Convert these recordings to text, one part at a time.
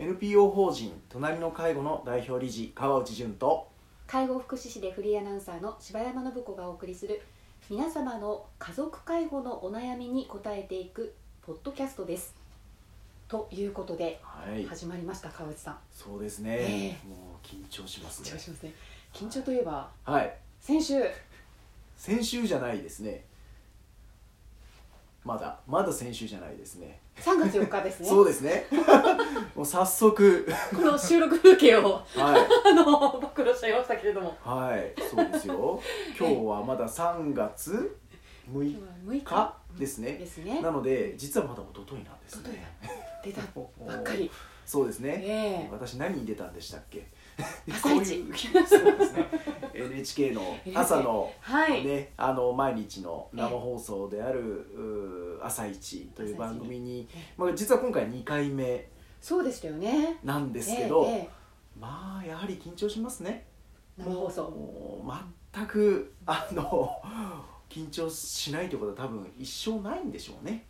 NPO 法人隣の介護の代表理事川内淳と介護福祉士でフリーアナウンサーの柴山信子がお送りする皆様の家族介護のお悩みに答えていくポッドキャストです。ということではい。始まりました川内さん。そうですね、え。もう緊張しますね。緊張しますね。緊張といえばはい。先週。先週じゃないですねまだまだ先週じゃないですね。3月4日ですね。そうですね。もう早速。この収録風景をはい。あの暴露しちゃいましたけれども。はいそうですよ。今日はまだ3月6今日は6日。日ですね。ですね。なので実はまだ一昨日なんですね。出たばっかり。そうですね、ええ。私何に出たんでしたっけ？朝一そうですね。NHK の朝のはい。ね、あの毎日の生放送である「うー朝一という番組に、まあ、実は今回2回目そうでしたよね。なんですけど、えええまあやはり緊張しますね。え生放送。もう全くあの緊張しないということは多分一生ないんでしょうね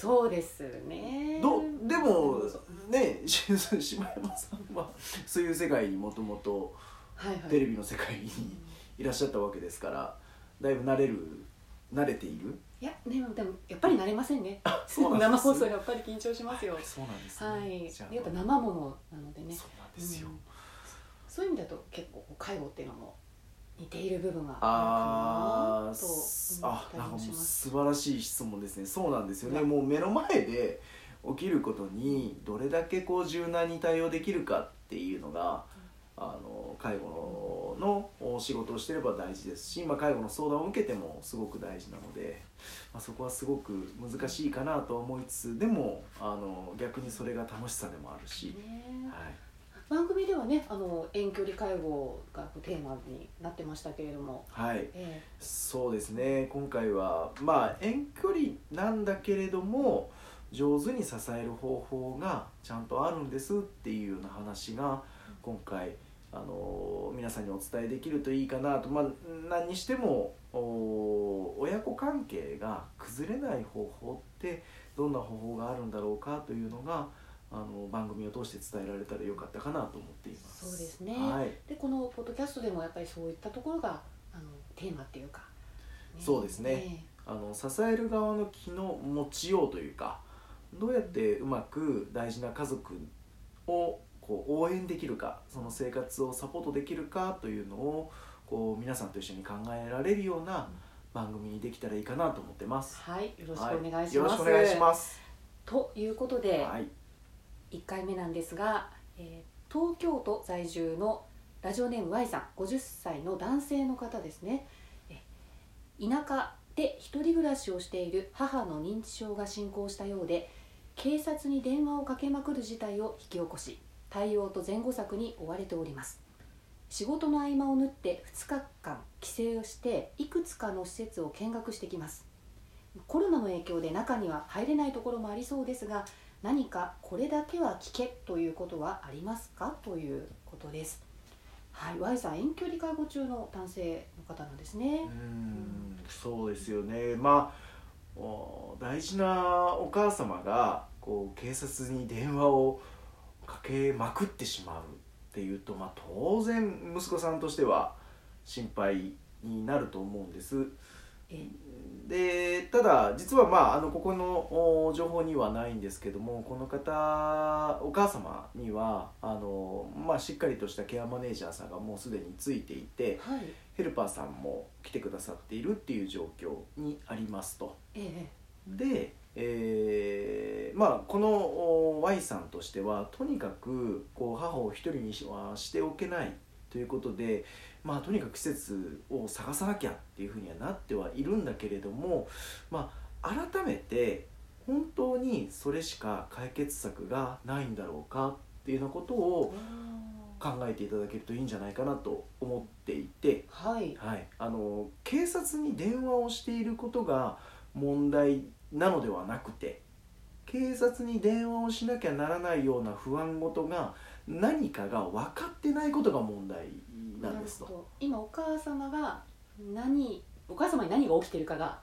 そうですね。どでもね し柴山さんはそういう世界にもともとテレビの世界にいらっしゃったわけですからだいぶ慣れる慣れている？いやでもでもやっぱり慣れませんね。そうなんです生放送やっぱり緊張しますよ。そうなんですね、はい。やっぱ生ものなのでね。そうなんですよ、うん。そういう意味だと結構介護っていうのも似ている部分があるかなとあなんかも素晴らしい質問ですね。そうなんですよね。うんもう目の前で起きることにどれだけこう柔軟に対応できるかっていうのがあの介護のお仕事をしてれば大事ですし、まあ、介護の相談を受けてもすごく大事なので、まあ、そこはすごく難しいかなとは思いつつでもあの逆にそれが楽しさでもあるし、ねはい、番組ではねあの遠距離介護がテーマになってましたけれども、はい、えそうですね。今回はまあ遠距離なんだけれども上手に支える方法がちゃんとあるんですっていうような話が今回あの皆さんにお伝えできるといいかなと。まあ何にしてもお親子関係が崩れない方法ってどんな方法があるんだろうかというのがあの番組を通して伝えられたらよかったかなと思っています。そうですね。はい。えでこのポッドキャストでもやっぱりそういったところがあのテーマっていうか、そうですね。あの支える側の気の持ちようというかどうやってうまく大事な家族をこう応援できるかその生活をサポートできるかというのをこう皆さんと一緒に考えられるような番組にできたらいいかなと思ってます。はい。よろしくお願いします、はい、よろしくお願いします。ということで、はい、1回目なんですが、えー東京都在住のラジオネーム Y さん50歳の男性の方ですね。田舎で一人暮らしをしている母の認知症が進行したようで警察に電話をかけまくる事態を引き起こし対応と前後策に追われております。仕事の合間を縫って2日間帰省をしていくつかの施設を見学してきます。コロナの影響で中には入れないところもありそうですが何かこれだけは聞けということはありますかということです。はい、Y さん遠距離介護中の男性の方なんですねう。んそうですよねまあ大事なお母様がこう警察に電話をかけまくってしまうっていうと、まあ、当然息子さんとしては心配になると思うんです。えでただ実はまああのここのお情報にはないんですけどもこの方お母様にはあの、まあ、しっかりとしたケアマネージャーさんがもうすでについていてはい、ヘルパーさんも来てくださっているっていう状況にありますと。えで、えーまあこのお Y さんとしてはとにかくこう母を一人にはしておけないということで、まあ、とにかく施設を探さなきゃっていうふうにはなってはいるんだけれども、まあ、改めて本当にそれしか解決策がないんだろうかっていうようなことえを考えていただけるといいんじゃないかなと思っていて。はい、はい、あの警察に電話をしていることが問題なのではなくて警察に電話をしなきゃならないような不安事が何かが分かってないことが問題なんですと。今お母様が何お母様に何が起きてるかが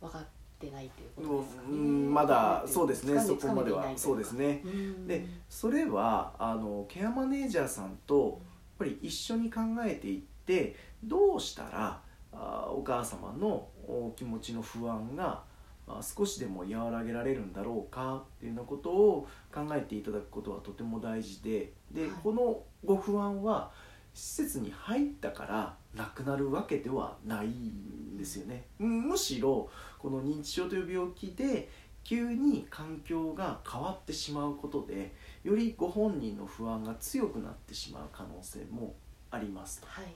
分かっってないということもですかね。ううんまだそうですねそこまではそうですね。でそれはあのケアマネージャーさんとやっぱり一緒に考えていってどうしたらあお母様のお気持ちの不安があ少しでも和らげられるんだろうかっていうようなことを考えていただくことはとても大事でで、はいこのご不安は施設に入ったからなくなるわけではないんですよね。うんむしろこの認知症という病気で急に環境が変わってしまうことでよりご本人の不安が強くなってしまう可能性もありますとはい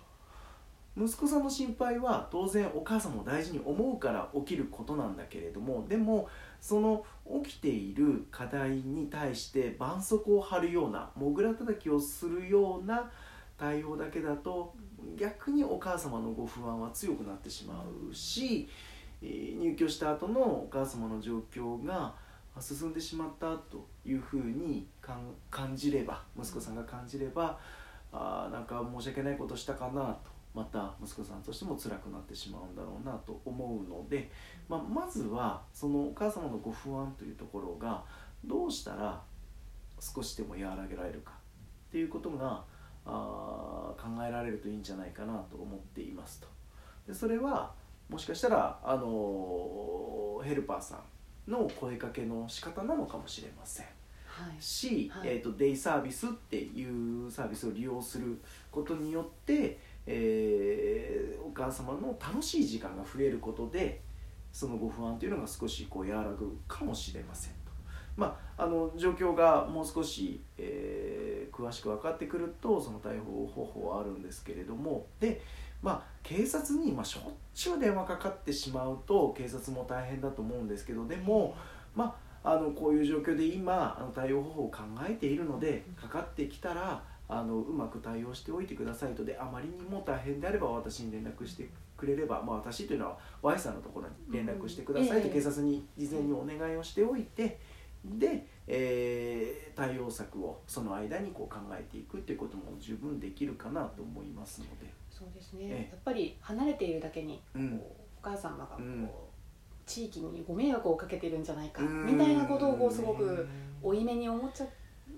息子さんの心配は当然お母さんも大事に思うから起きることなんだけれどもでもその起きている課題に対して絆創膏を貼るようなもぐらたたきをするような対応だけだと逆にお母様のご不安は強くなってしまうし、入居した後のお母様の状況が進んでしまったというふうに感じれば息子さんが感じればあなんか申し訳ないことしたかなとまた息子さんとしても辛くなってしまうんだろうなと思うので、まあ、まずはそのお母様のご不安というところがどうしたら少しでも和らげられるかっていうことがあー考えられるといいんじゃないかなと思っていますと。でそれはもしかしたら、あのーヘルパーさんの声かけの仕方なのかもしれません。はいし、はいえー、とデイサービスっていうサービスを利用することによって、えーお母様の楽しい時間が増えることでそのご不安というのが少しこう和らぐかもしれませんと。まあ、あの状況がもう少し、えー詳しく分かってくるとその対応方法はあるんですけれども。で、まあ、警察に、まあ、しょっちゅう電話かかってしまうと警察も大変だと思うんですけどでも、まあ、あのこういう状況で今あの対応方法を考えているのでかかってきたらあのうまく対応しておいてくださいと。であまりにも大変であれば私に連絡してくれれば、まあ、私というのは Y さんのところに連絡してくださいと警察に事前にお願いをしておいてで、えー対応策をその間にこう考えていくっていうことも十分できるかなと思いますので。そうですね、ええ。やっぱり離れているだけに、うん。お母様がこう、うん。地域にご迷惑をかけてるんじゃないか。うん。みたいなことをこうすごく負い目に思っちゃ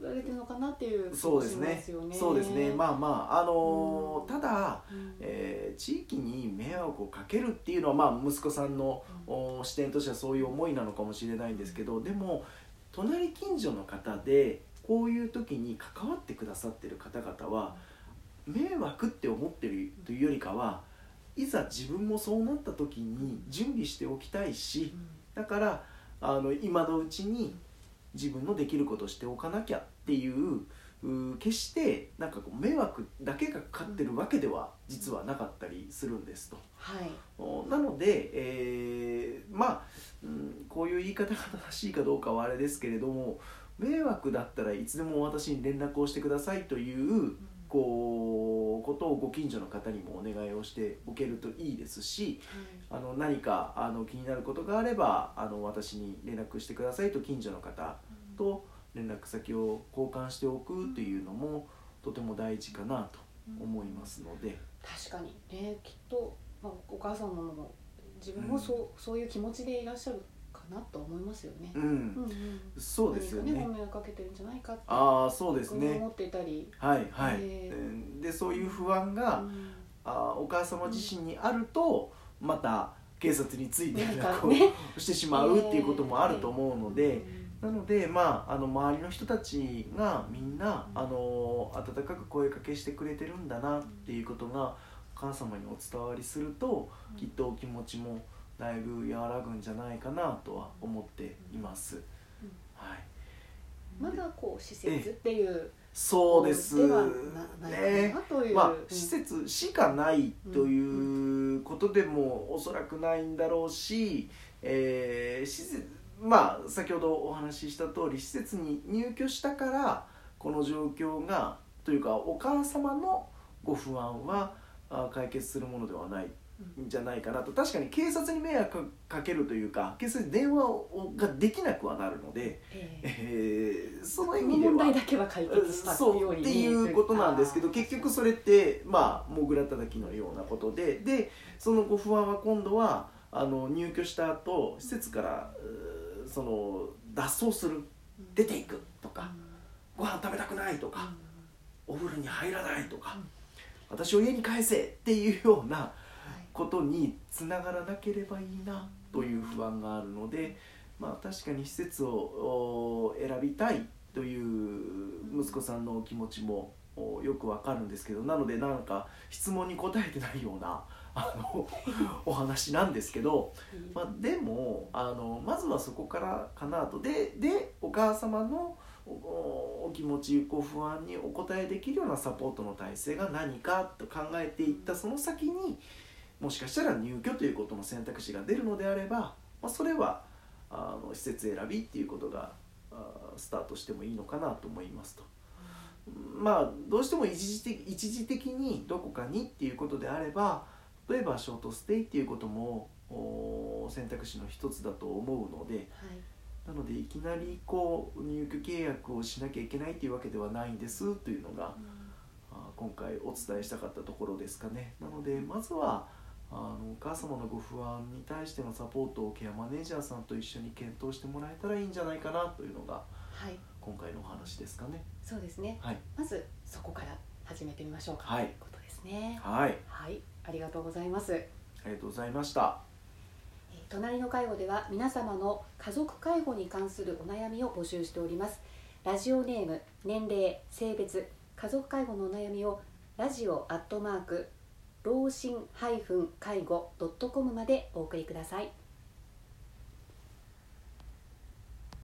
われてるのかなっていうそうですね。そうですね。まあまああのーうん。ただ、うん。えー地域に迷惑をかけるっていうのは、まあ、息子さんの、お視点としてはそういう思いなのかもしれないんですけどでも隣近所の方でこういう時に関わってくださってる方々は迷惑って思ってるというよりかはいざ自分もそうなった時に準備しておきたいしだからあの今のうちに自分のできることをしておかなきゃっていうう決してなんかこう迷惑だけがかかってるわけでは実はなかったりするんですと。はい。おなので、えーまあ、うん、こういう言い方が正しいかどうかはあれですけれども迷惑だったらいつでも私に連絡をしてくださいというこうことをご近所の方にもお願いをしておけるといいですしあの何かあの気になることがあればあの私に連絡してくださいと近所の方と連絡先を交換しておくというのもとても大事かなと思いますので。確かにね。きっと、まあ、お母様も自分もそう,、そういう気持ちでいらっしゃるかなと思いますよね。うん。うんうん。そうですよね。ご迷惑かけてるんじゃないかってああそうですね。思っていたり、はいはい、えうんでそういう不安が、うん。あーお母様自身にあるとまた警察について連絡をしてしまうっていうこともあると思うので、うんなのでまああの周りの人たちがみんなあの温かく声かけしてくれてるんだなっていうことがお母様にお伝わりするときっとお気持ちもだいぶ和らぐんじゃないかなとは思っています。はい。まだこう施設っていうそうですではなないねかなという、まあうん施設しかないということでもおそらくないんだろうし、えー施設まあ先ほどお話しした通り施設に入居したからこの状況がというかお母様のご不安はあ解決するものではないんじゃないかなと。確かに警察に迷惑かけるというか警察に電話をができなくはなるので、ええ。えーその意味では問題だけは解決したそうようにっていうことなんですけど結局それってまあもぐらたたきのようなことででそのご不安は今度はあの入居した後施設からうーその脱走する出ていくとか、ご飯食べたくないとか、お風呂に入らないとか、うん。私を家に返せっていうようなはい。ことにつながらなければいいなという不安があるので、まあ、確かに施設をお選びたいという息子さんのお気持ちもおよくわかるんですけどなのでなんか質問に答えてないようなあの お話なんですけど、まあ、でもあのまずはそこからかなとででお母様のお気持ちご不安にお答えできるようなサポートの体制が何かと考えていったその先にもしかしたら入居ということの選択肢が出るのであれば、まあ、それはあの施設選びっていうことがあスタートしてもいいのかなと思いますと。まあどうしても一時的一時的にどこかにっていうことであれば例えばショートステイっていうこともお選択肢の一つだと思うのではい。なのでいきなりこう入居契約をしなきゃいけないっていうわけではないんですというのがあ今回お伝えしたかったところですかね。なのでまずはあのお母様のご不安に対してのサポートをケアマネージャーさんと一緒に検討してもらえたらいいんじゃないかなというのがはい今回のお話ですかね。そうですね。はい。まずそこから始めてみましょうか、はい。ということですね。はい。はい。ありがとうございます。ありがとうございました。えー隣の介護では皆様の家族介護に関するお悩みを募集しております。ラジオネーム年齢性別家族介護のお悩みをラジオアットマーク老人介護 .com までお送りください